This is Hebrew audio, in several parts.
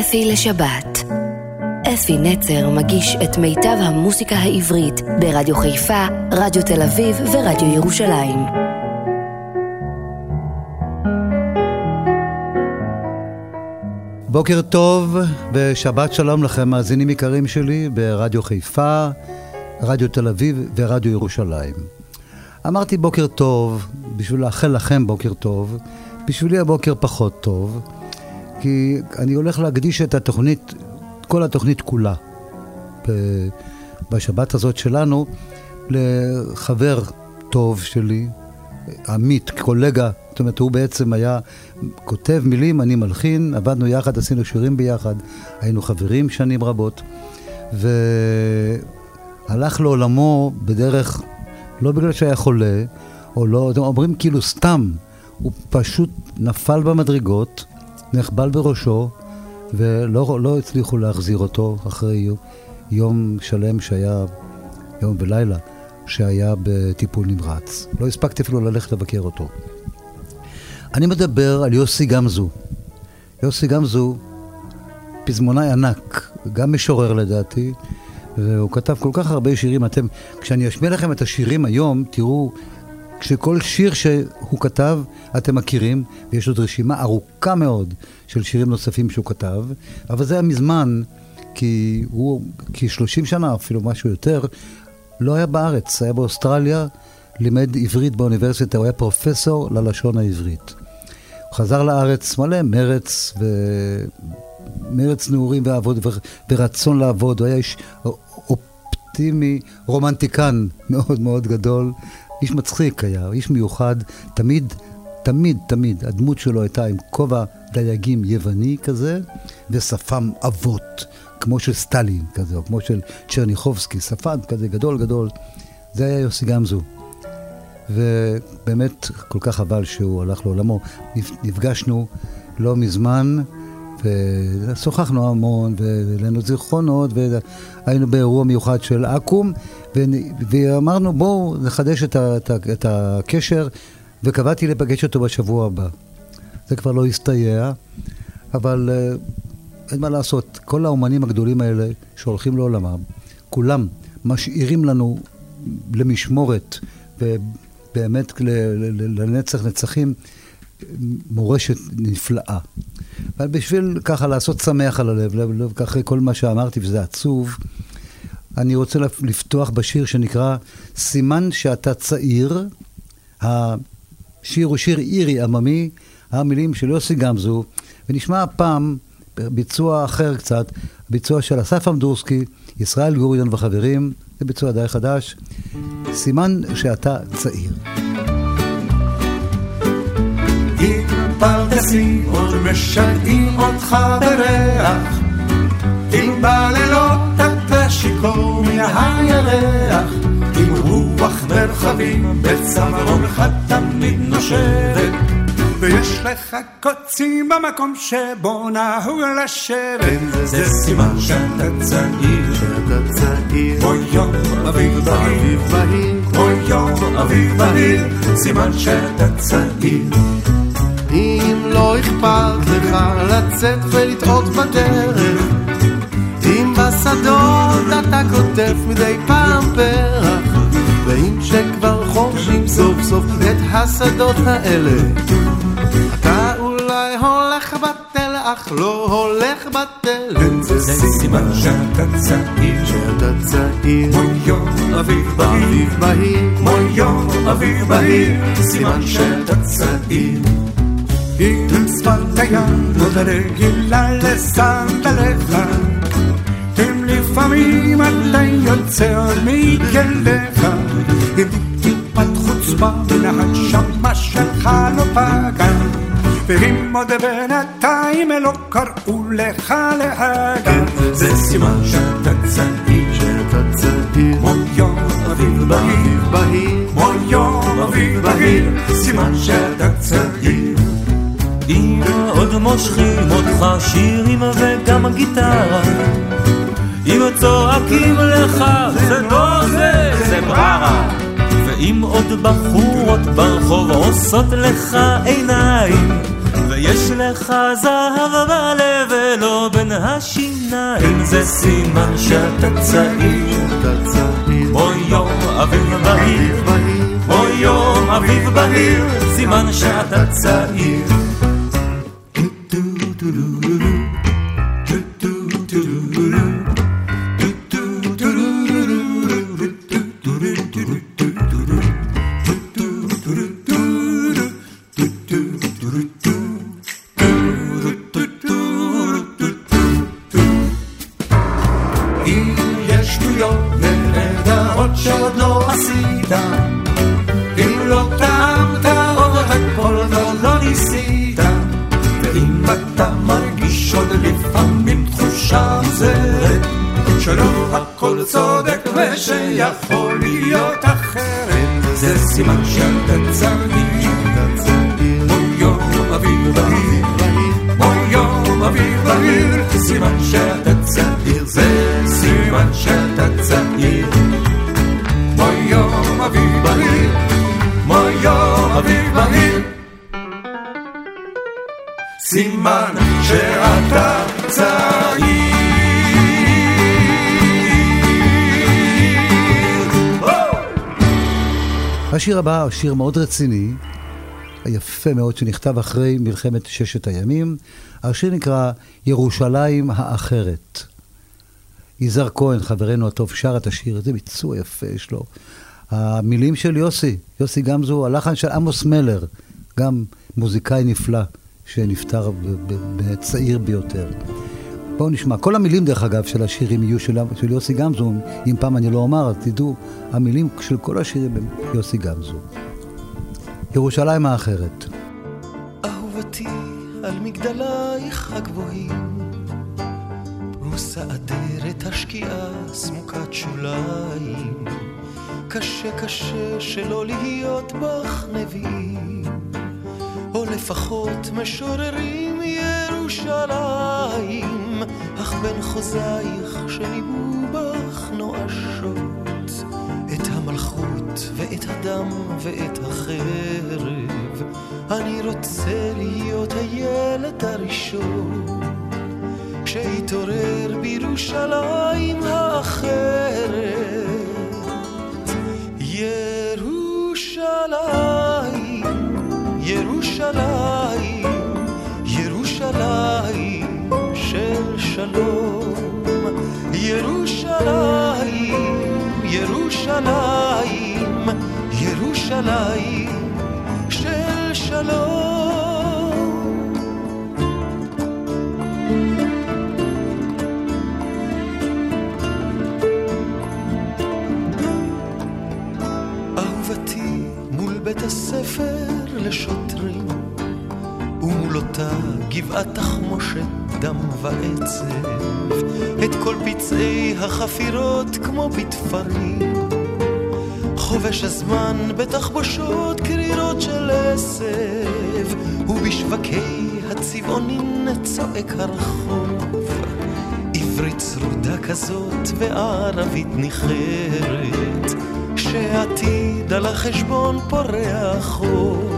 אפי לשבת. אפי נצר מגיש את מיטב המוסיקה העברית ברדיו חיפה, רדיו תל אביב ורדיו ירושלים. בוקר טוב ושבת שלום לכם, מאזינים יקרים שלי, ברדיו חיפה, רדיו תל אביב ורדיו ירושלים. אמרתי בוקר טוב, בשביל לאחל לכם בוקר טוב, בשבילי הבוקר פחות טוב, כי אני הולך להקדיש את התוכנית, כל התוכנית כולה, בשבת הזאת שלנו, לחבר טוב שלי, עמית, קולגה, זאת אומרת, הוא בעצם היה כותב מילים, אני מלחין, עבדנו יחד, עשינו שירים ביחד, היינו חברים שנים רבות, והלך לעולמו בדרך, לא בגלל שהיה חולה, או לא, אתם אומרים כאילו סתם, הוא פשוט נפל במדרגות, נחבל בראשו, ולא לא הצליחו להחזיר אותו אחרי יום שלם שהיה, יום ולילה, שהיה בטיפול נמרץ. לא הספקתי אפילו ללכת לבקר אותו. אני מדבר על יוסי גמזו. יוסי גמזו, פזמונאי ענק, גם משורר לדעתי, והוא כתב כל כך הרבה שירים. אתם, כשאני אשמיע לכם את השירים היום, תראו כשכל שיר שהוא כתב, אתם מכירים, ויש עוד רשימה ארוכה מאוד של שירים נוספים שהוא כתב, אבל זה היה מזמן, כי הוא כ-30 שנה, אפילו משהו יותר, לא היה בארץ, היה באוסטרליה, לימד עברית באוניברסיטה, הוא היה פרופסור ללשון העברית. הוא חזר לארץ מלא מרץ ו... מרץ נעורים ועבוד ורצון לעבוד, הוא היה איש אופטימי, רומנטיקן מאוד מאוד גדול, איש מצחיק היה, איש מיוחד, תמיד, תמיד, תמיד, הדמות שלו הייתה עם כובע דייגים יווני כזה, ושפם עבות, כמו של סטלין כזה, או כמו של צ'רניחובסקי, שפם כזה גדול גדול. זה היה יוסי גמזו. ובאמת, כל כך חבל שהוא הלך לעולמו. נפגשנו לא מזמן, ושוחחנו המון, והעלינו זיכרונות, והיינו באירוע מיוחד של אקו"ם, ואמרנו בואו נחדש את, ה, את, ה, את הקשר, וקבעתי לפגש אותו בשבוע הבא. זה כבר לא הסתייע, אבל uh, אין מה לעשות, כל האומנים הגדולים האלה שהולכים לעולמם, כולם משאירים לנו למשמורת, ובאמת לנצח נצחים, מורשת נפלאה. אבל בשביל ככה לעשות שמח על הלב, אחרי כל מה שאמרתי, וזה עצוב, אני רוצה לפתוח בשיר שנקרא סימן שאתה צעיר. השיר הוא שיר אירי עממי, המילים של יוסי גמזו, ונשמע הפעם ביצוע אחר קצת, ביצוע של אסף אמדורסקי, ישראל גוריון וחברים, זה ביצוע די חדש, סימן שאתה צעיר. אם פרדסים עוד משגעים אותך בריח, הירח, עם רוח מרחבים בצווארונך תמיד נושבת. ויש לך קוצים במקום שבו נהוג לשבת. זה סימן שאתה צעיר, שאתה צעיר. כמו יום אביב בהיר, כמו יום אביב בהיר, סימן שאתה צעיר. אם לא אכפת לך לצאת ולטעות בדרך בשדות אתה קוטף מדי פעם פרח. ואם שכבר חורשים סוף סוף את השדות האלה אתה אולי הולך בתל אך לא הולך בתלם זה סימן שאתה צעיר. שאתה צעיר. כמו יום אביב בהיר. כמו יום אביב בהיר. סימן שאתה צעיר. אם שפת הים עוד רגילה לסנדליך לפעמים אתה יוצא מכליך עם טיפת חוצפה מן הנשמה שלך לא פגע ואם עוד בינתיים לא קראו לך להגע. זה סימן שאתה צעיר שאתה צעיר. כמו יום אביב בהיר. כמו יום אביב בהיר. סימן שאתה צעיר. אם עוד מושכים אותך שירים וגם גיטרה אם צועקים לך זה לא זה, זה בררה. ואם עוד בחורות ברחוב עושות לך עיניים ויש לך זהב בלב ולא בין השיניים זה סימן שאתה צעיר. כמו יום אביב בהיר. כמו יום אביב בהיר סימן שאתה צעיר השיר הבא שיר מאוד רציני, יפה מאוד, שנכתב אחרי מלחמת ששת הימים. השיר נקרא ירושלים האחרת. יזהר כהן, חברנו הטוב, שר את השיר, איזה ביצוע יפה יש לו. המילים של יוסי, יוסי גמזו, הלחן של עמוס מלר, גם מוזיקאי נפלא שנפטר בצעיר ביותר. בואו נשמע. כל המילים, דרך אגב, של השירים יהיו של, של יוסי גמזו. אם פעם אני לא אומר, תדעו, המילים של כל השירים הם יוסי גמזו. ירושלים האחרת. אהובתי על מגדלייך הגבוהים, פרוסה אדרת השקיעה סמוקת שוליים, קשה קשה שלא להיות בך נביאים, או לפחות משוררים ירושלים, אך בין חוזייך שניבאו בך נואשות, את המלכות ואת הדם ואת החרב, אני רוצה להיות הילד הראשון, שהתעורר בירושלים האחרת. ירושלים, ירושלים, ירושלים שלום. ירושלים, ירושלים, ירושלים של שלום. אהובתי מול בית הספר לשוטרים אותה גבעת תחמושת דם ועצב את כל פצעי החפירות כמו בתפרים חובש הזמן בתחבושות קרירות של עשב ובשווקי הצבעונים צועק הרחוב. עברית צרודה כזאת וערבית ניחרת שעתיד על החשבון פורח חוב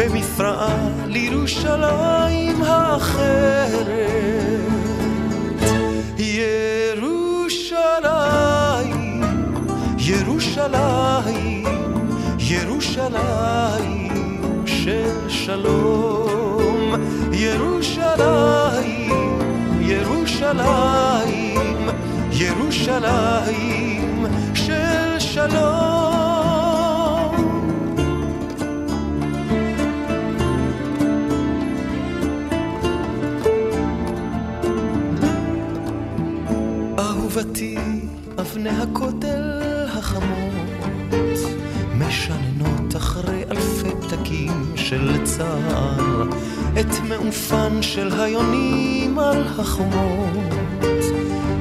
במפרעה לירושלים האחרת. ירושלים, ירושלים, ירושלים של שלום. ירושלים, ירושלים, ירושלים של שלום אהובתי, אבני הכותל החמות משננות אחרי אלפי פתקים של צער את מעופן של היונים על החומות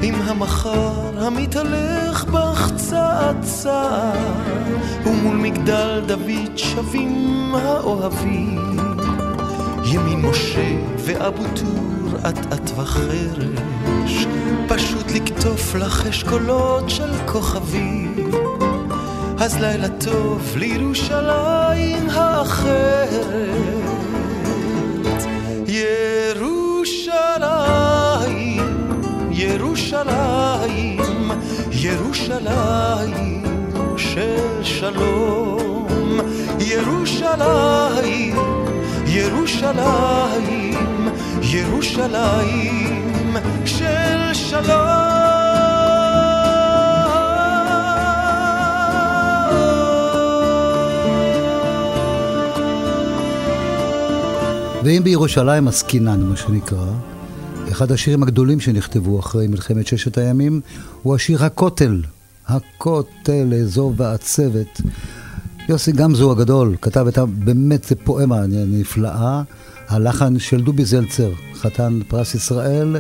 עם המחר המתהלך בך צעד צעד ומול מגדל דוד שבים האוהבים. ימין משה ואבו טור אט אט וחרש פשוט לקטוף לך אשכולות של כוכבים אז לילה טוב לירושלים האחרת ירושלים, ירושלים, ירושלים של שלום, ירושלים, ירושלים, ירושלים של. ואם בירושלים עסקינן, מה שנקרא, אחד השירים הגדולים שנכתבו אחרי מלחמת ששת הימים הוא השיר הכותל. הכותל, אזור ועצבת. יוסי גמזו הגדול כתב את ה... באמת, זה פואמה נפלאה. הלחן של דובי זלצר, חתן פרס ישראל,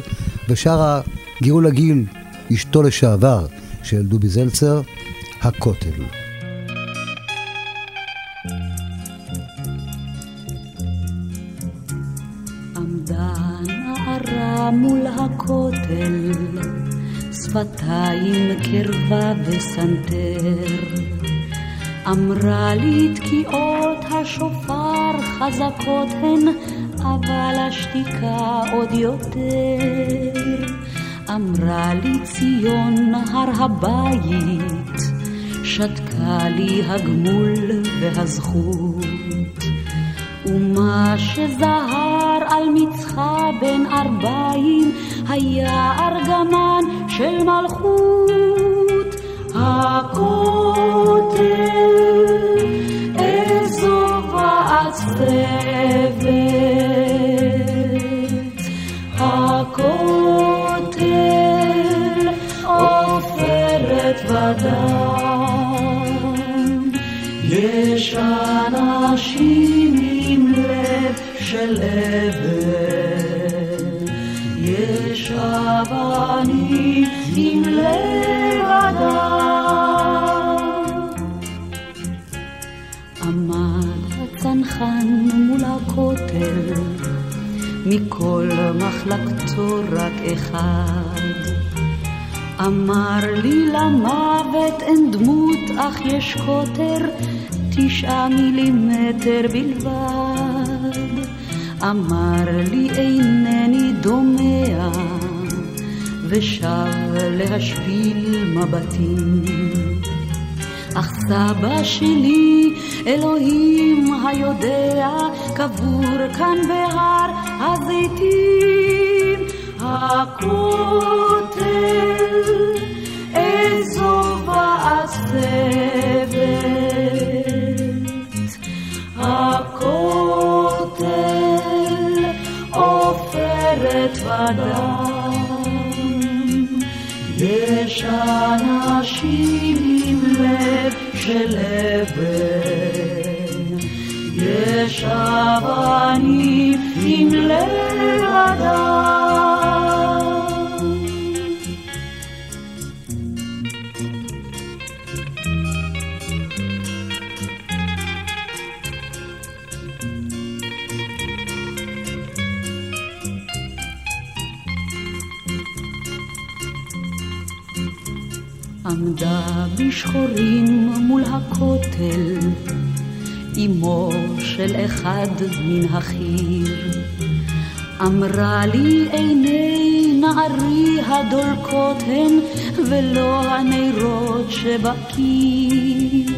ושרה גאולה גיל, אשתו לשעבר של דובי זלצר, הכותל. מול הכותל, שפתיים קרבה וסנטר. אמרה לי תקיעות השופר חזקות הן, אבל השתיקה עוד יותר. אמרה לי ציון הר הבית, שתקה לי הגמול והזכות. ומה שזהר על מצחה בין ארבעים היה ארגמן של מלכות הכותל איזו ועצבת יש אנשים של אבן, יש אבנים עם לב אדם. עמד הצנחן מול הכותל, מכל מחלקתו רק אחד. אמר לי למוות אין דמות, אך יש קוטר, תשעה מילימטר בלבד. אמר לי אינני דומע, ושב להשפיל מבטים. אך סבא שלי, אלוהים היודע, קבור כאן בהר הזיתים. הכותל, אנשים עם לב של אבן, יש אבנים עם לב אדם. בשחורים מול הכותל, אמו של אחד מן החי"ר. אמרה לי עיני נערי הדולקות הן, ולא הנרות שבקיר.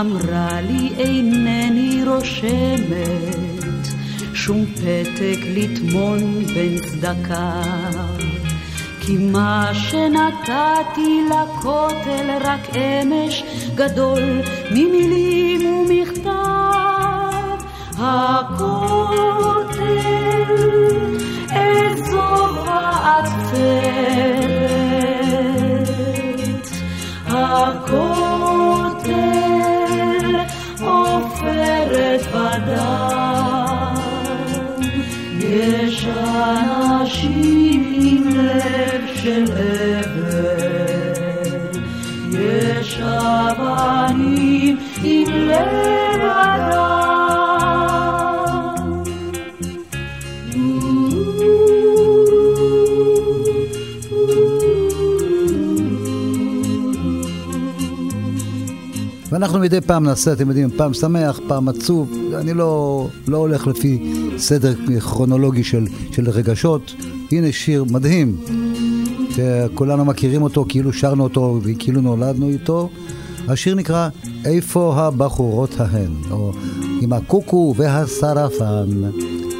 אמרה לי אינני רושמת שום פתק לטמון בין צדקה. כי מה שנתתי לכותל רק אמש גדול ממילים ומכתב. הכותל איזו ועצרת, הכותל עופרת בדם. של אבן, יש אבנים עם לב. ואנחנו מדי פעם נעשה, אתם יודעים, פעם שמח, פעם עצוב, אני לא, לא הולך לפי סדר כרונולוגי של, של רגשות, הנה שיר מדהים, שכולנו מכירים אותו, כאילו שרנו אותו וכאילו נולדנו איתו. השיר נקרא "איפה הבחורות ההן", או עם הקוקו והסרפן.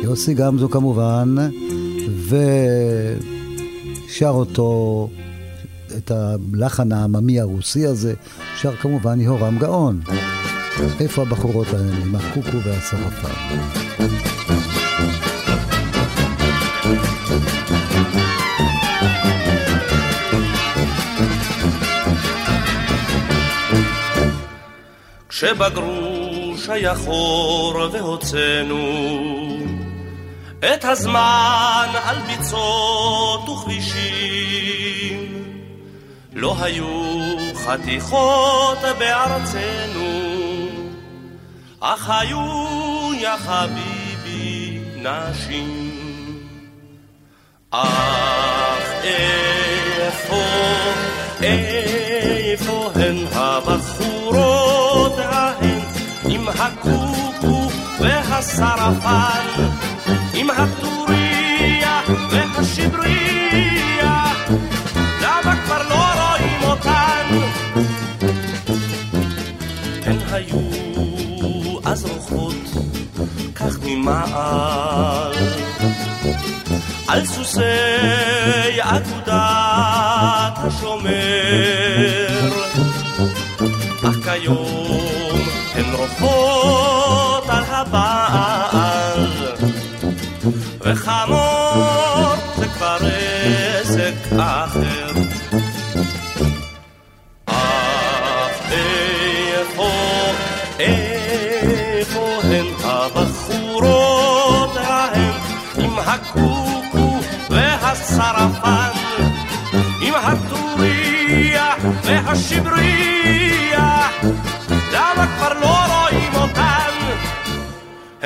יוסי גמזו כמובן, ושר אותו, את הלחן העממי הרוסי הזה, שר כמובן יהורם גאון. איפה הבחורות ההן עם הקוקו והסרפן? כשבגרוש היה חור והוצאנו את הזמן על ביצות וכבישים. לא היו חתיכות בארצנו אך היו יא חביבי נשים. אך איפה, איפה הן הבחורות הקוקו והסרפן עם הטוריה והשבריה למה כבר לא רואים אותן? הן היו אז רוחות כך ממעל על סוסי אגודת השומר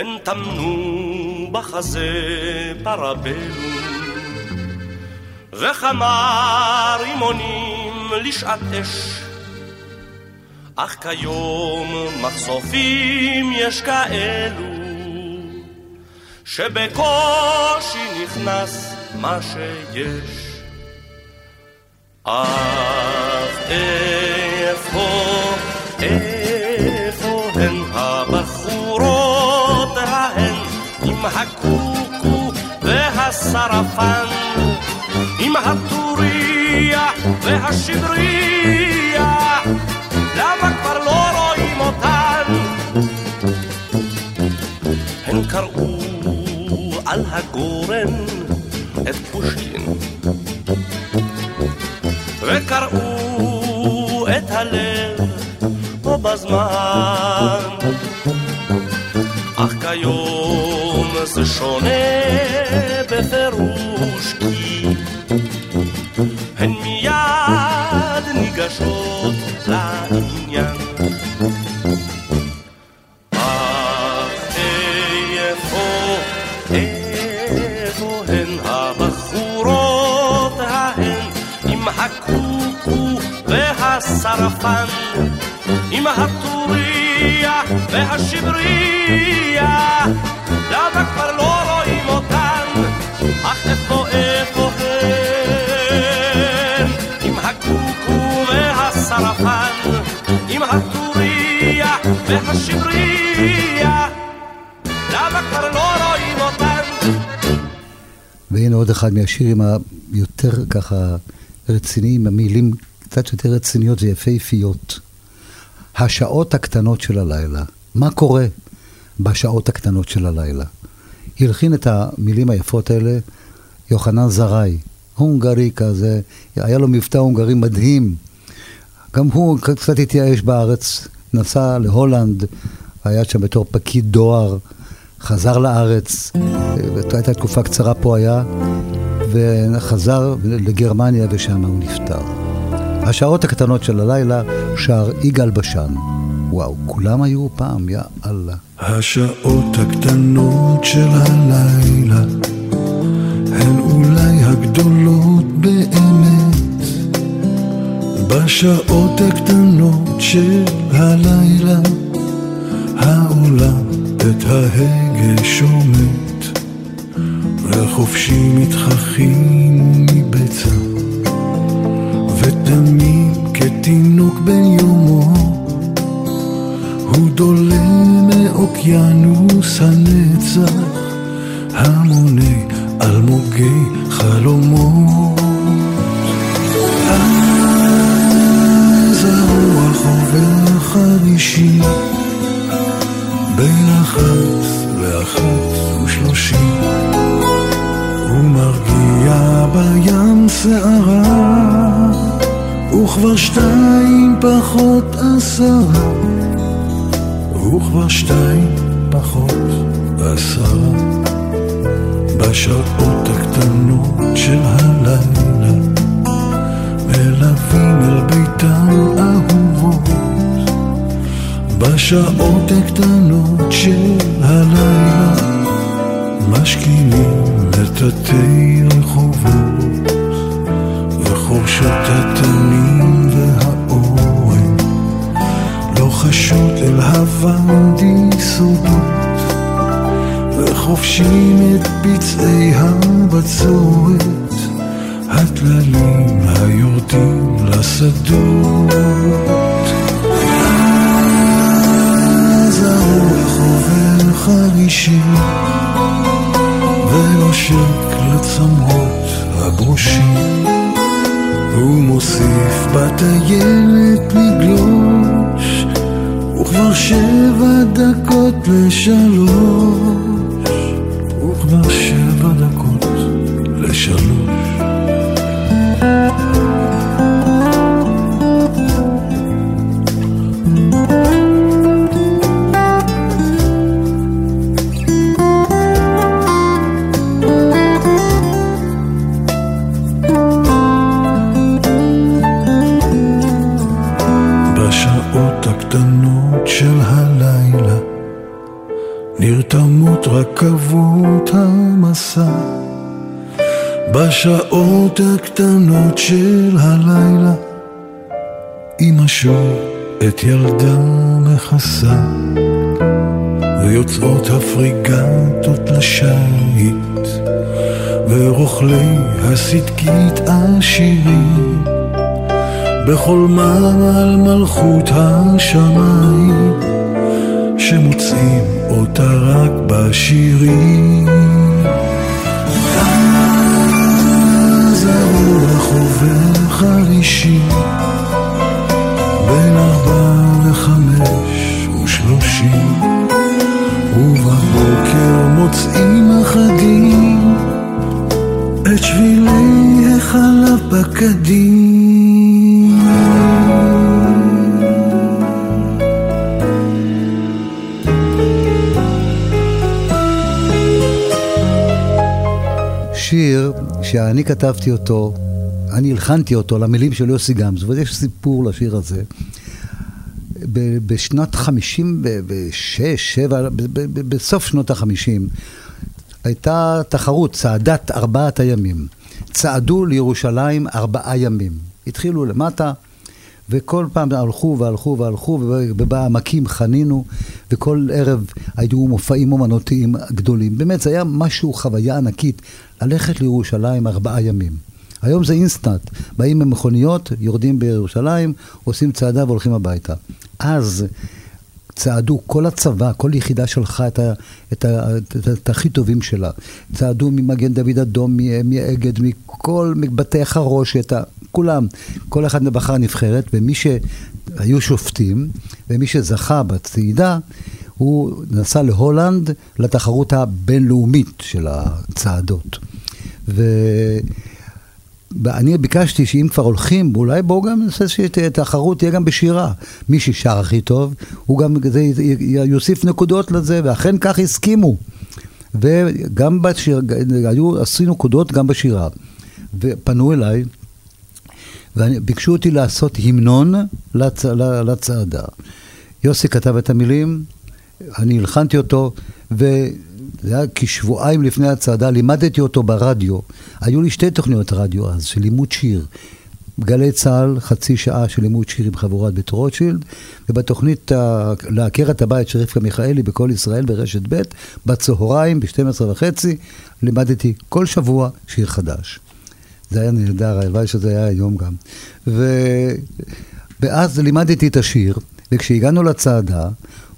הן טמנו בחזה פרבלו. וכמה רימונים לשעת אש. אך כיום מחשופים יש כאלו שבקושי נכנס מה שיש. אך איפה, איפה עם הקוקו והסרפן עם הטוריה והשבריה למה כבר לא רואים אותן? הן קראו על הגורן את פושקין וקראו את הלב בו בזמן אך כיום זה שונה בפירוש כי הן מיד ניגשות לעניין. אך איפה, איפה הן הבחורות ההן עם הקוקו והסרפן עם הטוריה והשבריה והשבריה למה כבר לא רואים אותן? והנה עוד אחד מהשירים היותר ככה רציניים, המילים קצת יותר רציניות ויפהפיות. השעות הקטנות של הלילה. מה קורה בשעות הקטנות של הלילה? הלחין את המילים היפות האלה יוחנן זרעי, הונגרי כזה, היה לו מבטא הונגרי מדהים. גם הוא קצת התייאש בארץ, נסע להולנד, היה שם בתור פקיד דואר, חזר לארץ, הייתה תקופה קצרה פה היה, וחזר לגרמניה ושם הוא נפטר. השעות הקטנות של הלילה שר יגאל בשן. וואו, כולם היו פעם, יא אללה. השעות הקטנות של הלילה הן אולי הגדולות בשעות הקטנות של הלילה העולם את ההגה שומט וחופשי מתחכים ומבצע, ודמים כתינוק בן יומו, הוא דולה מאוקיינוס הנצח, המונה אלמוגי חלומות. חרישי בין אחת לאחת ושלושים. הוא מרגיע בים שערה וכבר שתיים פחות עשרה. וכבר שתיים פחות עשרה. בשעות הקטנות של הלילה מלווים אל ביתם אהובות בשעות הקטנות של הלילה משכימים לטאטא רחובות וחורשות התנים והאורן. לוחשות אל הוואדי סודות וחופשים את פצעי הבצורת. הטללים היורדים לשדות הרוח עובר חרישי ונושק לצמרות הברושים הוא מוסיף בטיילת לגלוש וכבר שבע דקות לשלוש וכבר שבע דקות לשלוש נרתמות רכבות המסע בשעות הקטנות של הלילה אמא שוב את ילדה מכסה ויוצאות הפריגטות לשיט ורוכלי הסדקית עשירים בחולמם על מלכות השמיים שמוצאים אותה רק בשירים. אז הרוח עובר חרישי בין ארבע לחמש ושלושים ובבוקר מוצאים אחדים את שבילי החלב בקדים שיר שאני כתבתי אותו, אני הלחנתי אותו למילים של יוסי גמזו, ויש סיפור לשיר הזה. בשנת 56, 7, ב- ב- ב- בסוף שנות ה-50, הייתה תחרות, צעדת ארבעת הימים. צעדו לירושלים ארבעה ימים. התחילו למטה, וכל פעם הלכו והלכו והלכו, ובעמקים חנינו, וכל ערב היו מופעים אומנותיים גדולים. באמת, זה היה משהו, חוויה ענקית, ללכת לירושלים ארבעה ימים. היום זה אינסטנט, באים במכוניות, יורדים בירושלים, עושים צעדה והולכים הביתה. אז צעדו, כל הצבא, כל יחידה שלחה את, ה, את, ה, את, ה, את הכי טובים שלה. צעדו ממגן דוד אדום, מאגד, מכל מבתי החרושת, כולם. כל אחד בחר נבחרת, ומי שהיו שופטים, ומי שזכה בצעידה, הוא נסע להולנד לתחרות הבינלאומית של הצעדות. ו... ואני ביקשתי שאם כבר הולכים, אולי בואו גם נעשה שתחרות תהיה גם בשירה. מי ששר הכי טוב, הוא גם זה יוסיף נקודות לזה, ואכן כך הסכימו. וגם בשיר, היו, עשינו נקודות גם בשירה. ופנו אליי, וביקשו אותי לעשות המנון לצ, לצעדה. יוסי כתב את המילים, אני הלחנתי אותו, וזה היה כשבועיים לפני הצעדה, לימדתי אותו ברדיו. היו לי שתי תוכניות רדיו אז, של לימוד שיר. בגלי צה"ל, חצי שעה של לימוד שיר עם חבורת בית רוטשילד, ובתוכנית ה- לעקר את הבית של רבקה מיכאלי בקול ישראל ברשת ב', בצהריים, ב-12 וחצי, לימדתי כל שבוע שיר חדש. זה היה נהדר, הלוואי שזה היה היום גם. ו... ואז לימדתי את השיר, וכשהגענו לצעדה,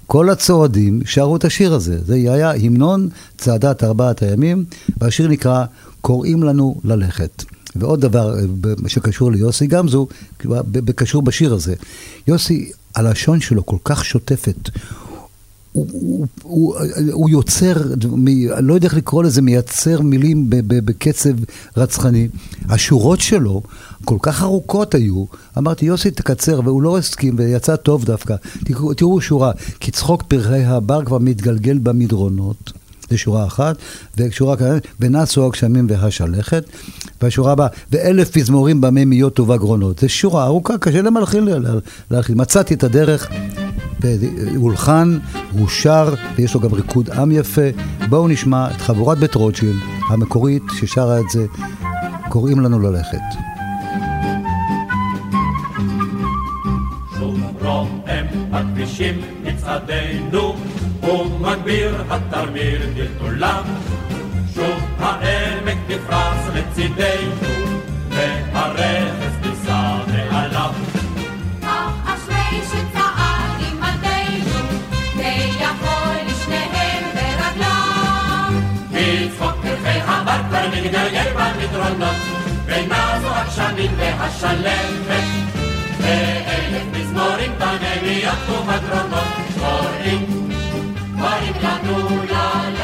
כל הצועדים שרו את השיר הזה. זה היה המנון צעדת ארבעת הימים, והשיר נקרא "קוראים לנו ללכת". ועוד דבר אה, שקשור ליוסי גמזו, קשור בשיר הזה. יוסי, הלשון שלו כל כך שוטפת. הוא, הוא, הוא, הוא יוצר, אני לא יודע איך לקרוא לזה, מייצר מילים ב- ב- בקצב רצחני. השורות שלו כל כך ארוכות היו, אמרתי, יוסי תקצר, והוא לא הסכים, ויצא טוב דווקא. תראו, תראו שורה, כי צחוק פרחי הבר כבר מתגלגל במדרונות. זו שורה אחת, ושורה כזאת, ונסו הגשמים והשלכת, והשורה הבאה, ואלף פזמורים במימיות ובגרונות. זו שורה ארוכה, קשה למלחין להלחין. מצאתי את הדרך, והולחן, הוא שר, ויש לו גם ריקוד עם יפה. בואו נשמע את חבורת בית רוטשילד, המקורית, ששרה את זה, קוראים לנו ללכת. רועם הכבישים מצעדינו, ומגביר התרמיר דלדולם. שוב העמק נפרס לצידנו, והרכס נישא מעליו. אך אשרי שצעד עמדנו, ויכול לשניהם ברגליו. כי צחוק פרחי הבר כבר מתגלגל במדרונות, ונזו הגשמים והשלכת. ואלף מזמורים בנביאות ובגרונות, קוראים, קוראים לנו ללכת.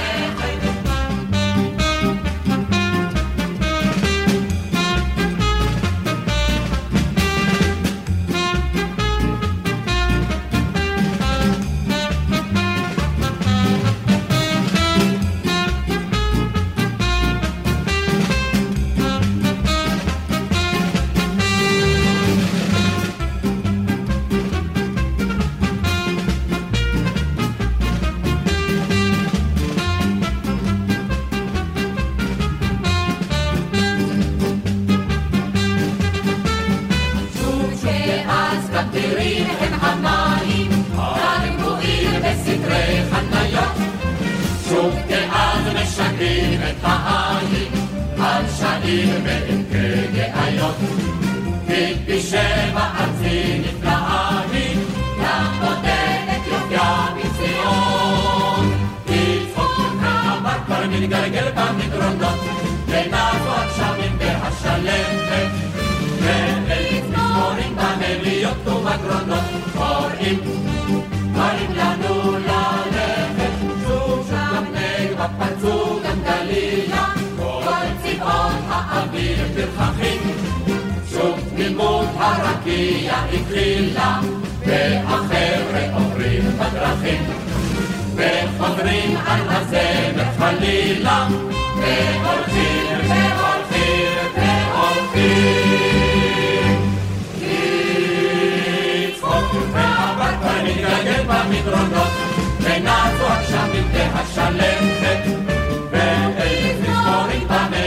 שעיר בעמקי גאיות. כי בשבע ארצי נפלאה היא, למודדת יופייה מציון. כי צחוק פרחי הבר כבר מתגלגל במדרונות, ונעזו הגשמים והשלכת. ואלף מזמורים במליאות ובגרונות, קוראים, קוראים לנו ללכת. שוב גם נגבה פרצו גם גלילה, האוויר פרחחים. שוב תמימות הרקיע התחילה, והחבר'ה עוברים בדרכים. וחוזרים על הזמר חלילה, והולכים והולכים והולכים. כי צחוק והבר כבר מתגלגל במדרונות, ונעזו הגשמים והשלכת, ואלף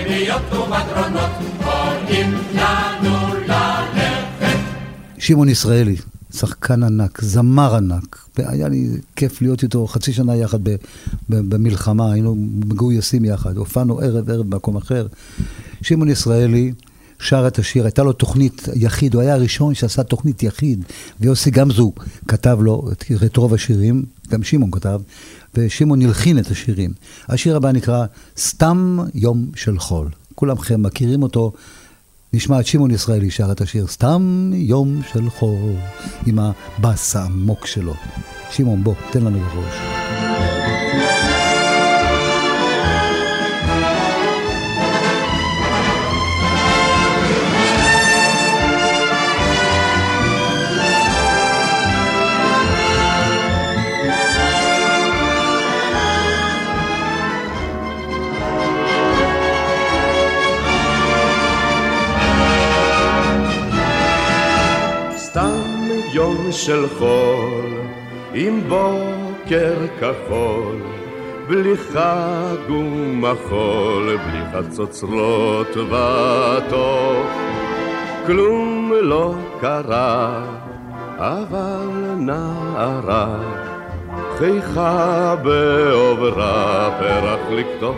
במביאות ובגרונות, קוראים לנו ללכת. שמעון ישראלי, שחקן ענק, זמר ענק. והיה לי כיף להיות איתו חצי שנה יחד במלחמה, היינו מגויסים יחד, הופענו ערב ערב במקום אחר. שמעון ישראלי שר את השיר, הייתה לו תוכנית יחיד, הוא היה הראשון שעשה תוכנית יחיד, ויוסי גמזו כתב לו את רוב השירים, גם שמעון כתב, ושמעון הלחין את השירים. השיר הבא נקרא סתם יום של חול. כולכם מכירים אותו. נשמע את שמעון ישראלי שר את השיר סתם יום של חול עם הבאס העמוק שלו. שמעון, בוא, תן לנו בראש. יום של חול, עם בוקר כחול, בלי חג ומחול, בלי חצוצרות וטוב. כלום לא קרה, אבל נערה חייכה בעוברה פרח לקטוף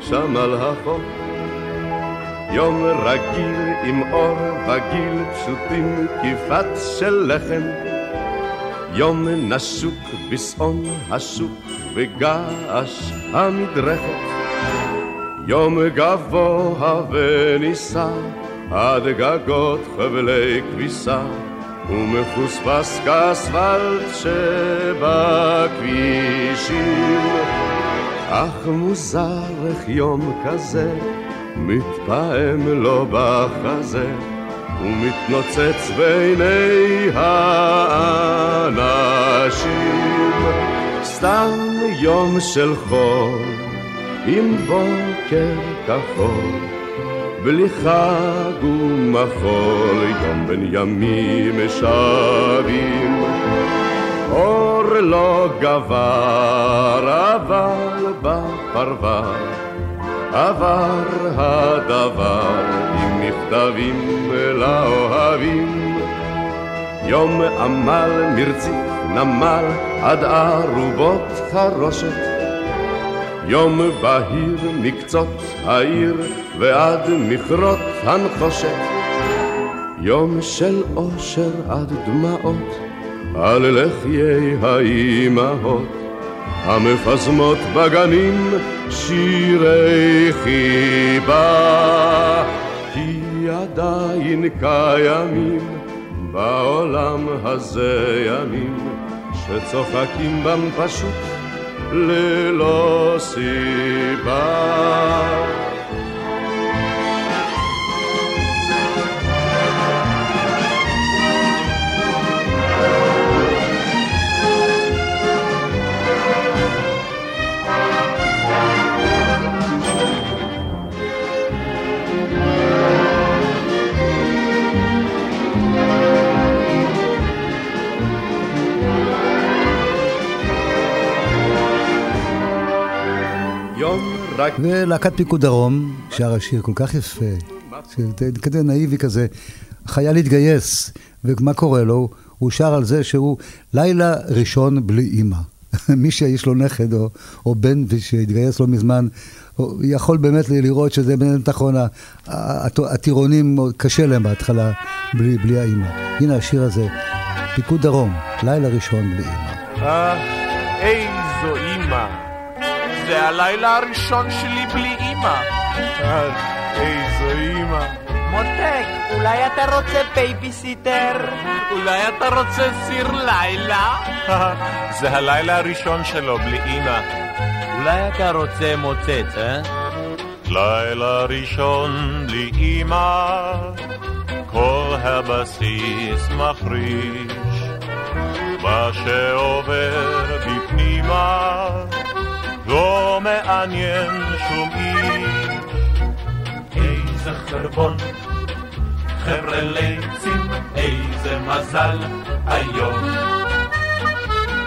שם על החוף. יום רגיל עם אור וגיל פשוטים כיפת של לחם. יום נסוק בשעון השוק וגעש המדרכת. יום גבוה ונישא עד גגות חבלי כביסה ומחוספס כאספלט שבכבישים. אך מוזר איך יום כזה מתפעם לו בחזה ומתנוצץ בעיני האנשים. סתם יום של חול עם בוקר כחול בלי חג ומחול, יום בין ימים שבים. אור לא גבר, אבל בפרבר עבר הדבר עם מכתבים לאוהבים. יום עמל מרציף נמל עד ערובות חרושת יום בהיר מקצות העיר ועד מכרות הנחושת. יום של אושר עד דמעות על לחיי האימהות המפזמות בגנים שירי חיבה כי עדיין קיימים בעולם הזה ימים שצוחקים בם פשוט ללא סיבה. ולהקת פיקוד דרום, שר השיר כל כך יפה, כזה נאיבי כזה, חייל התגייס, ומה קורה לו? הוא שר על זה שהוא לילה ראשון בלי אימא. מי שיש לו נכד או, או בן שהתגייס לא מזמן, יכול באמת לראות שזה באמת נכון, הטירונים, קשה להם בהתחלה בלי, בלי האימא. הנה השיר הזה, פיקוד דרום, לילה ראשון בלי אימא. אה, איזו אימא. זה הלילה הראשון שלי בלי אימא. איזו אימא. מותק, אולי אתה רוצה בייביסיטר? אולי אתה רוצה סיר לילה? זה הלילה הראשון שלו בלי אימא. אולי אתה רוצה מוצץ, אה? לילה ראשון בלי אימא, כל הבסיס מחריש, מה שעובר בפנימה לא מעניין שום איש. איזה חרבון, חבר'ה ליצים, איזה מזל היום.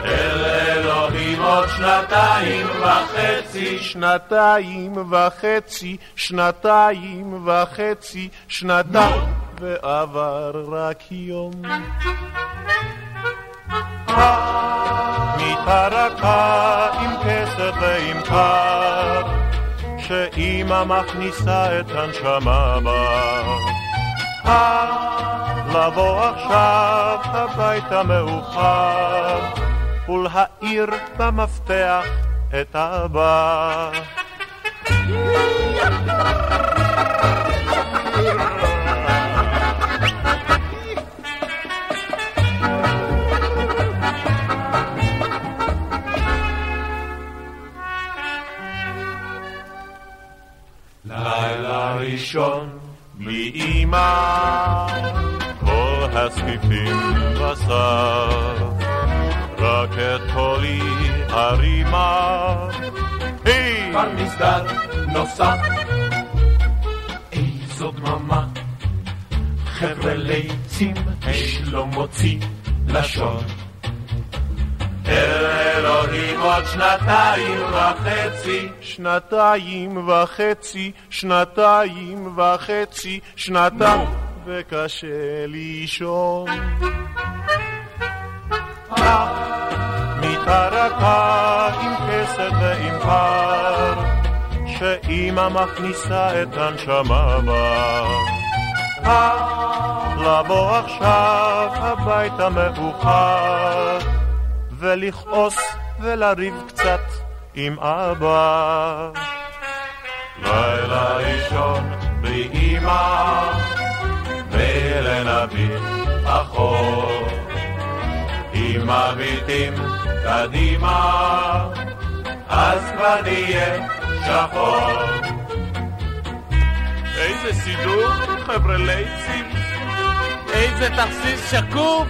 אל אלוהים עוד שנתיים וחצי, שנתיים וחצי, שנתיים וחצי, שנתיים, ועבר רק יום. מיטה רכה עם כסף ועם קר, שאימא מכניסה את הנשמה בה. לבוא עכשיו הביתה מאוחר, ולהאיר במפתח את הבא. לילה ראשון בלי אימא, כל הספיפים בסף, רק את קולי הרימה. היי! כבר מסדר נוסף, איזו דממה, חבר'ה ליצים, איש לא מוציא לשון. עוד שנתיים וחצי, שנתיים וחצי, שנתיים וחצי, שנתיים וקשה לישון. מיטה רכה עם כסף ועם פר, שאימא מכניסה את הנשמה בה. לבוא עכשיו הביתה מאוחר, ולכעוס ולריב קצת עם אבא. לילה ראשון בלי אמא, ולנביט אחור. אם מביטים קדימה, אז כבר נהיה שחור. איזה סידור, חבר'ה לייצים. איזה תכסיס שקוף.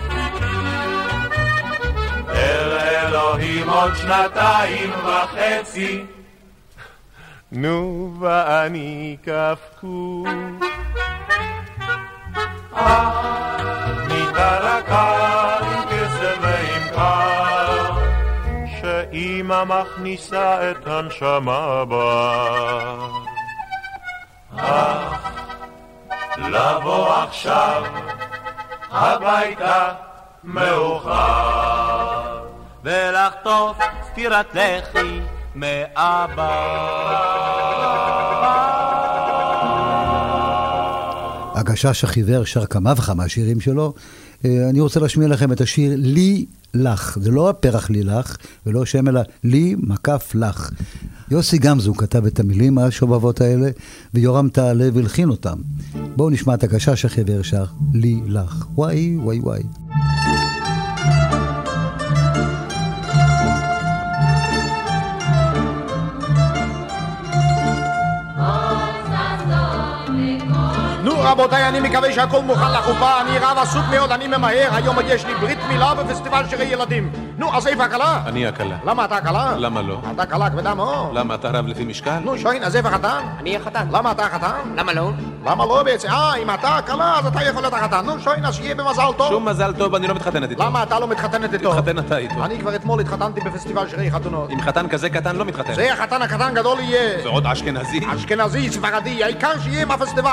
אל אלוהים עוד שנתיים וחצי. נו ואני קפקו. שאימא מכניסה את הנשמה בה. אך לבוא עכשיו הביתה מאוחר ולחטוף סטירת לחי מאבא. הגשש החיוור שר כמה וכמה שירים שלו. אה, אני רוצה להשמיע לכם את השיר לי לך. זה לא הפרח לי לך, ולא שם אלא לי מקף לך. יוסי גמזו כתב את המילים השובבות האלה, ויורם תעלה והלחין אותם. בואו נשמע את הגשש החיוור שר לי לך. וואי וואי וואי. רבותיי, אני מקווה שהכל מוכן לחופה, אני רב עסוק מאוד, אני ממהר, היום יש לי ברית מילה בפסטיבל שירי ילדים. נו, אז איפה הכלה? אני הכלה. למה אתה הכלה? למה לא? אתה כלה כבדה מאוד. למה אתה רב לפי משקל? נו, שוין, אז איפה החתן? אני החתן. למה אתה החתן? למה לא? למה לא בעצם? אה, אם אתה הכלה, אז אתה יכול להיות החתן. נו, שוין, אז שיהיה במזל טוב. שום מזל טוב, אני לא מתחתנת איתו. למה אתה לא מתחתנת איתו? תתחתן אתה איתו. אני כבר אתמול התחתנתי בפסטיבל שירי חתונות. עם חתן כזה קטן לא מתחתן. זה החתן הקטן גדול יהיה. ועוד אשכנזי? אשכנזי, ספרדי, העיקר שיהיה בפסטיבל.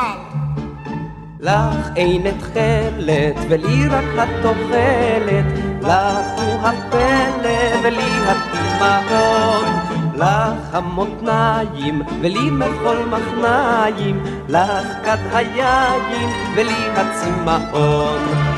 לך אין תכלת, ולי רק התוחלת, לך הוא הפלא, ולי התימהון. לך המותניים, ולי מחול מחניים, לך כד היין, ולי הצמאון.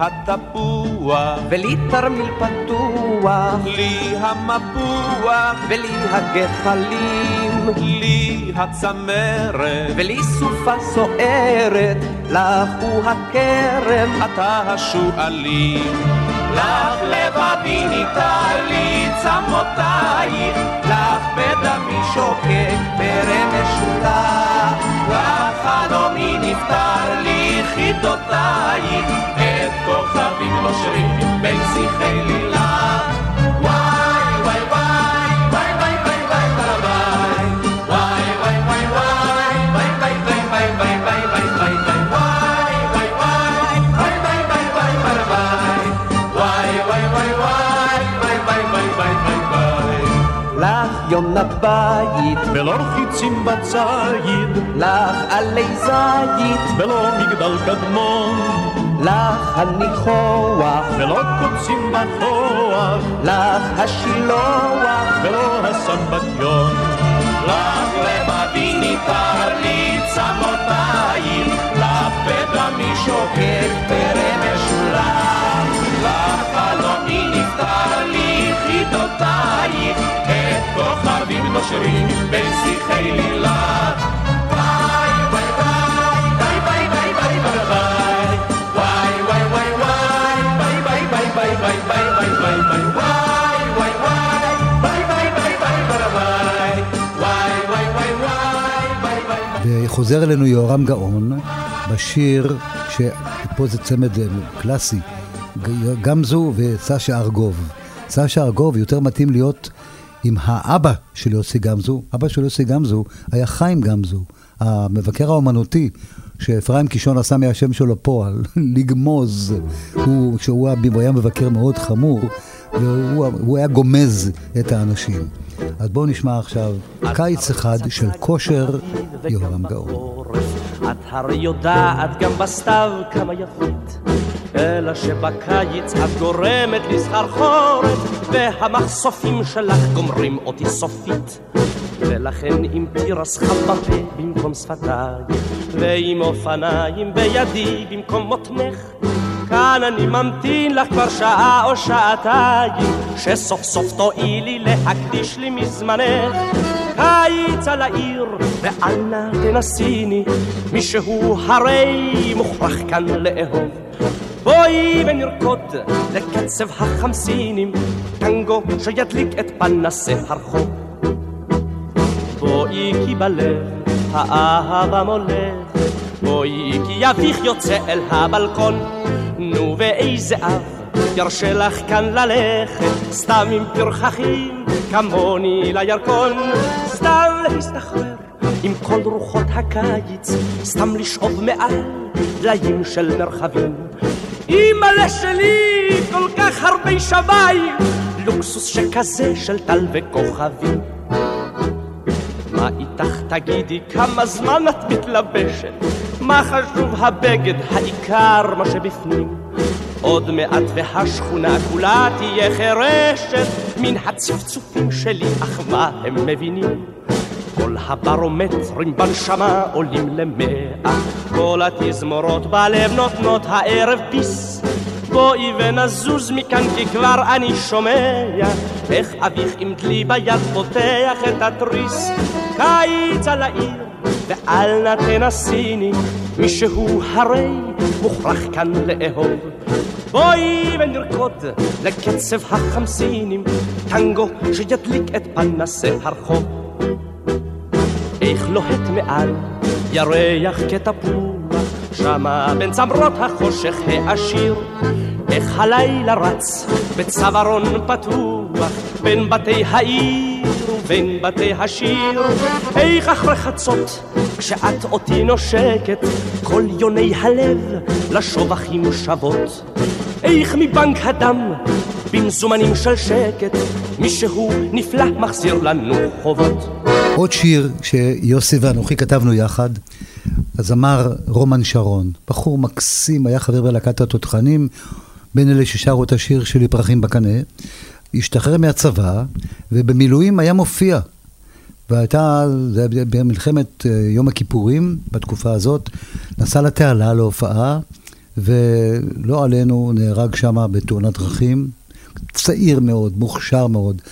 התפוח ולי תרמיל פתוח, לי המפוח ולי הגחלים, לי הצמרת ולי סופה סוערת, לך הוא הכרם, אתה השועלים. לך לבבי ניתן לי צמותייך, לך בדמי שוקק פרא משולח, לך חלומי נפטר לי חידותייך, כוכבים נושרים בין שיחי לילך. לך יונה בית, ולא חיצים בציד, לך עלי זית, ולא מגדל קדמון, לך הניחוח, ולא קוצים בכוח, לך השילוח, ולא הסמבטיון. לך לבבי ניתר לי צמותייך, לך בדמי שוקק פרא משולח, לך חלומי נפטר כוכבים נושרים בין שיחי וואי חוזר אלינו יהורם גאון בשיר, שפה זה צמד אה, קלאסי, גמזו וסשה ארגוב. סשה ארגוב יותר מתאים להיות עם האבא של יוסי גמזו. אבא של יוסי גמזו היה חיים גמזו, המבקר האומנותי. שאפרים קישון עשה מהשם שלו פועל, לגמוז, הוא, שהוא היה מבקר מאוד חמור, והוא היה גומז את האנשים. אז בואו נשמע עכשיו קיץ אחד של כושר יהורם גאון. את הרי יודעת גם בסתיו כמה יפית אלא שבקיץ את גורמת לי סחרחורת והמחשופים שלך גומרים אותי סופית. ולכן אם תירס חם בפה במקום שפתיי ועם אופניים בידי במקום מותנך. כאן אני ממתין לך כבר שעה או שעתיים שסוף סוף תואילי להקדיש לי מזמנך. קיץ על העיר ואל נא תנסיני מישהו הרי מוכרח כאן לאהוב בואי ונרקוד לקצב החמסינים. טנגו שידליק את פנסי הרחוב. בואי כי בלב האהבה מולך. בואי כי יביך יוצא אל הבלקון. נו ואיזה אב ירשה לך כאן ללכת? סתם עם פרחחים כמוני לירקון. סתם להסתחרר עם כל רוחות הקיץ. סתם לשאוב מעל דליים של מרחבים אימא'לה שלי כל כך הרבה שמיים. לוקסוס שכזה של טל וכוכבים. מה איתך תגידי כמה זמן את מתלבשת? מה חשוב הבגד העיקר מה שבפנים? עוד מעט והשכונה כולה תהיה חירשת. מן הצפצופים שלי אך מה הם מבינים כל הברומטרים בנשמה עולים למאה. כל התזמורות בלב נותנות הערב ביס בואי ונזוז מכאן כי כבר אני שומע איך אביך עם דלי ביד פותח את התריס. קיץ על העיר ואל נא תנסיני מישהו הרי מוכרח כאן לאהוב. בואי ונרקוד לקצב החמסינים טנגו שידליק את פנסי הרחוב איך לוהט מעל ירח כתפוח שמה בין צמרות החושך העשיר. איך הלילה רץ בצווארון פתוח בין בתי העיר ובין בתי השיר. איך אחרי חצות כשאת אותי נושקת כל יוני הלב לשובחים שוות. איך מבנק הדם במזומנים של שקט מישהו נפלא מחזיר לנו חובות עוד שיר שיוסי ואנוכי כתבנו יחד, הזמר רומן שרון, בחור מקסים, היה חבר בלהקת התותחנים, בין אלה ששרו את השיר שלי פרחים בקנה, השתחרר מהצבא, ובמילואים היה מופיע. והייתה, זה היה במלחמת אה, יום הכיפורים, בתקופה הזאת, נסע לתעלה להופעה, ולא עלינו, נהרג שם בתאונת דרכים. צעיר מאוד, מוכשר מאוד.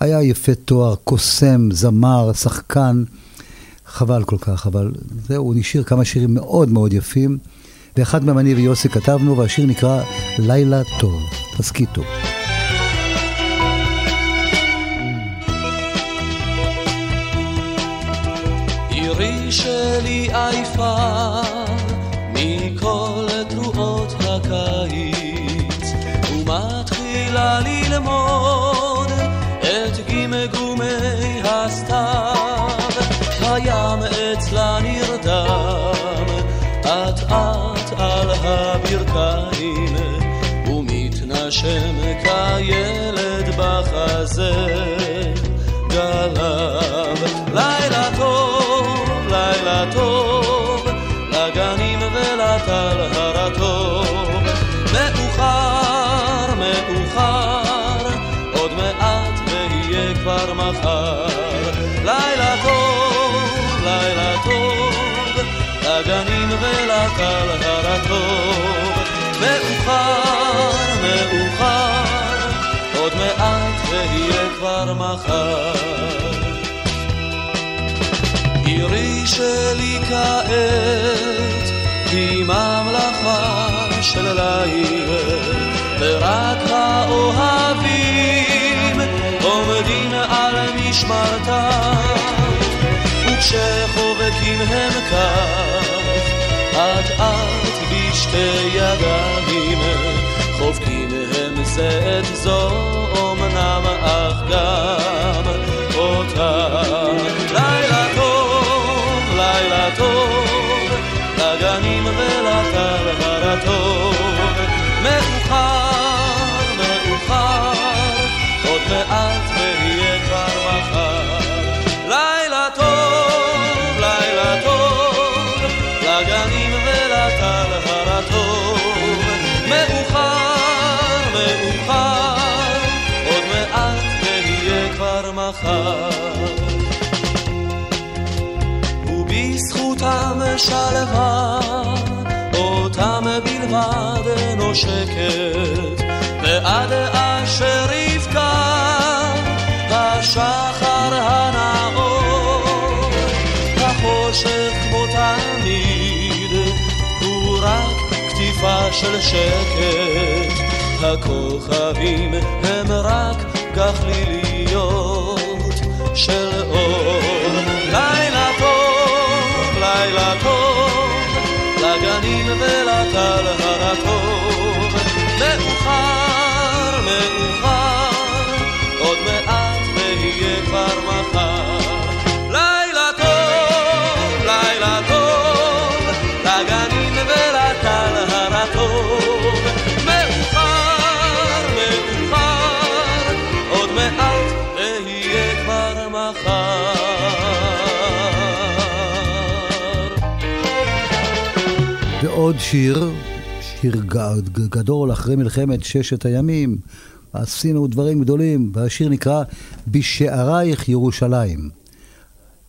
היה יפה תואר, קוסם, זמר, שחקן. חבל כל כך, אבל זהו, הוא נשאיר כמה שירים מאוד מאוד יפים. ואחד מהם אני ויוסי כתבנו, והשיר נקרא לילה טוב. תסכיתו. עירי שלי עייפה מכל תרועות הקיץ ומתחילה ללמוד 他。כבר מחר. עירי שלי כעת היא ממלכה של ליל ורק האוהבים עומדים על משמרתם. וכשחובקים הם כך, אט אט בשתי ידיים, חובקים הם זה את זו, שלווה, אותם בלבד נושקת, ועד אשר יבקע השחר הנאור, החושך כמו תמיד, הוא רק קטיפה של שקט, הכוכבים הם רק גחליליות של אור. לילה טוב, לגנים ולטל הרטוב, ועוד שיר, שיר גדול אחרי מלחמת ששת הימים. עשינו דברים גדולים, והשיר נקרא בשערייך ירושלים.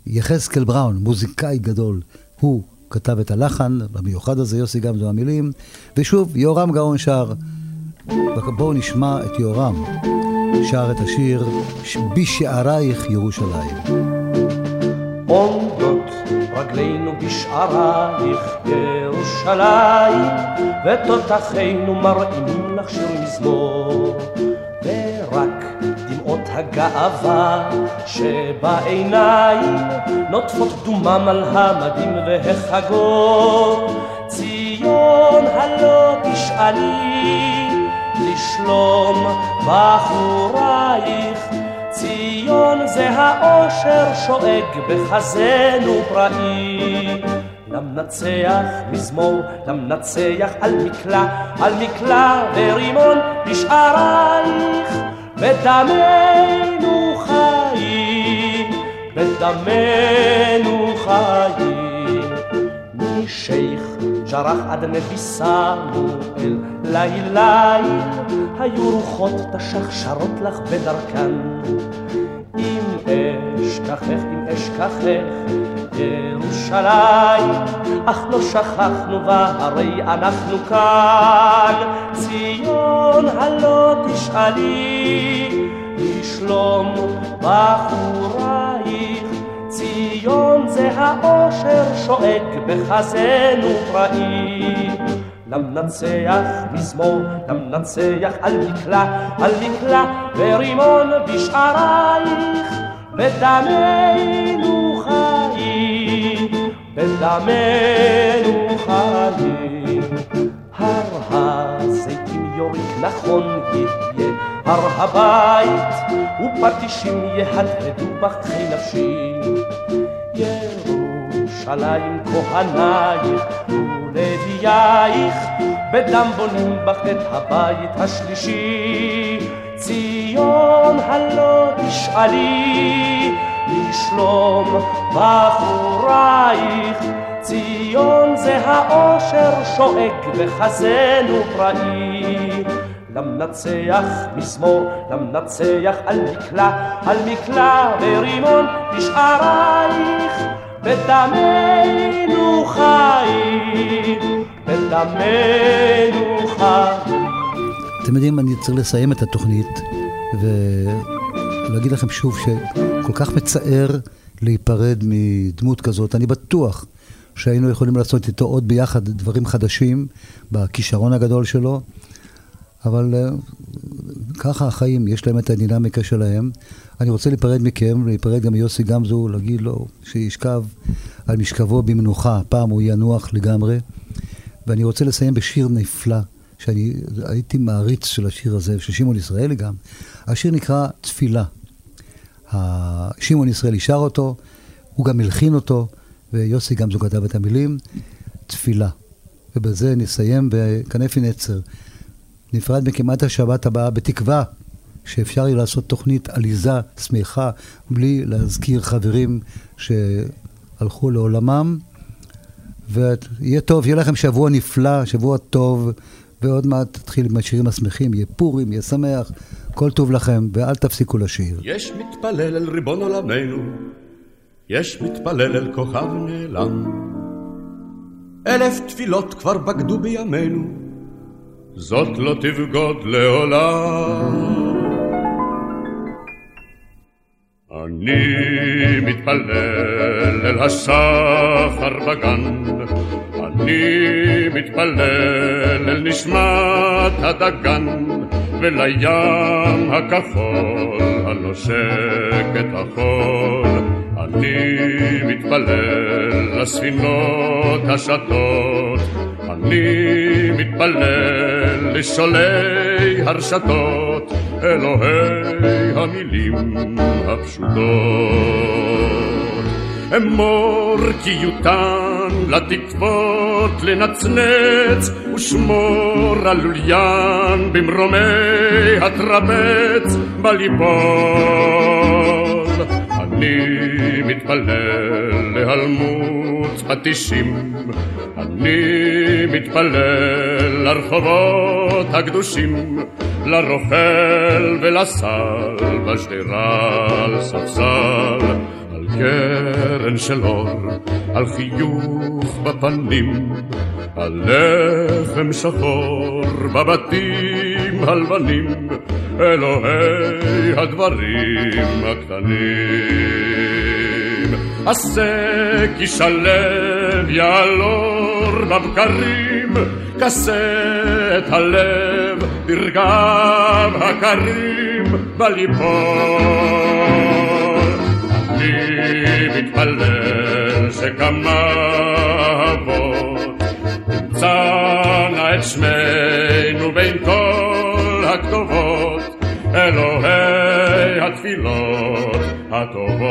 יחזקאל בראון, מוזיקאי גדול, הוא כתב את הלחן במיוחד הזה, יוסי גמזו המילים, ושוב, יורם גאון שר. בואו נשמע את יורם שר את השיר בשערייך ירושלים. עומדות רגלינו בשערייך ירושלים, ותותחינו מרעימים לך שיר מזמור. ורק דמעות הגאווה שבעיניים נוטפות דומם על המדים והחגור. ציון הלא תשאלי לשלום בחורייך ציון זה האושר שואג בחזנו פראי. למנצח מזמור, למנצח על מקלע, על מקלע ורימון בשערייך, בדמנו חיים, בדמנו חיים. משייח ג'רח עד נבי סמואל, ליל ליל, היו רוחות תשחשרות לך בדרכן. אשכחך, אם אשכחך, ירושלים, אך לא שכחנו בה, הרי אנחנו כאן. ציון הלא תשאלי, לשלום בחורייך. ציון זה האושר שואג בחזנו פראי. למנצח מזמור, למנצח על מקלע, על מקלע ורימון בשערייך, בדמנו חיים, בדמנו חיים. הר הזיתים יוריק נכון יהיה, הר הבית, ופטישים יהדהדו בחי נפשי. ירושלים כהנייך ולווייך, בדם בונים את הבית השלישי. ציון הלא תשאלי, לשלום בחורייך. ציון זה האושר שואג בחזנו פראי. למנצח מזמור, למנצח על מקלע, על מקלע ורימון בשערייך. בדמנו חיים, בדמנו חיים. אתם יודעים, אני צריך לסיים את התוכנית ולהגיד לכם שוב שכל כך מצער להיפרד מדמות כזאת. אני בטוח שהיינו יכולים לעשות איתו עוד ביחד דברים חדשים בכישרון הגדול שלו, אבל uh, ככה החיים, יש להם את הדינמיקה שלהם. אני רוצה להיפרד מכם, להיפרד גם מיוסי גמזו, להגיד לו שישכב על משכבו במנוחה, פעם הוא ינוח לגמרי. ואני רוצה לסיים בשיר נפלא, שאני הייתי מעריץ של השיר הזה, של שמעון ישראלי גם. השיר נקרא תפילה. שמעון ישראלי שר אותו, הוא גם הלחין אותו, ויוסי גמזו כתב את המילים, תפילה. ובזה נסיים בכנפי נצר. נפרד מכם עד השבת הבאה, בתקווה שאפשר יהיה לעשות תוכנית עליזה, שמחה, בלי להזכיר חברים שהלכו לעולמם. ויהיה טוב, יהיה לכם שבוע נפלא, שבוע טוב, ועוד מעט תתחיל עם השירים השמחים, יהיה פורים, יהיה שמח, כל טוב לכם, ואל תפסיקו לשיר. יש מתפלל אל ריבון עולמנו, יש מתפלל אל כוכב נעלם. אלף תפילות כבר בגדו בימינו, זאת לא תבגוד לעולם. אני מתפלל אל השחר בגן, אני מתפלל אל נשמת הדגן, ולים הכחול הנושק את החול. אני מתפלל לספינות השטות, אני מתפלל לשולי הרשתות, אלוהי המילים הפשוטות. אמור כי יותן לתקוות לנצנץ, ושמור על לוליין במרומי הטרבץ בליבון. אני מתפלל להלמות פטישים, אני מתפלל לרחובות הקדושים, לרוכל ולסל, בשדרה על ספסל, קרן של אור, על חיוך בפנים, על לחם שחור בבתים הלבנים, אלוהי הדברים הקטנים. עשה כי שלב יעלור בבקרים, כסה את הלב ברגב הקרים בליפול. אני מתפלל שכמה אבות תמצאנה את שמנו בין כל הכתובות, אלוהי התפילות הטובות.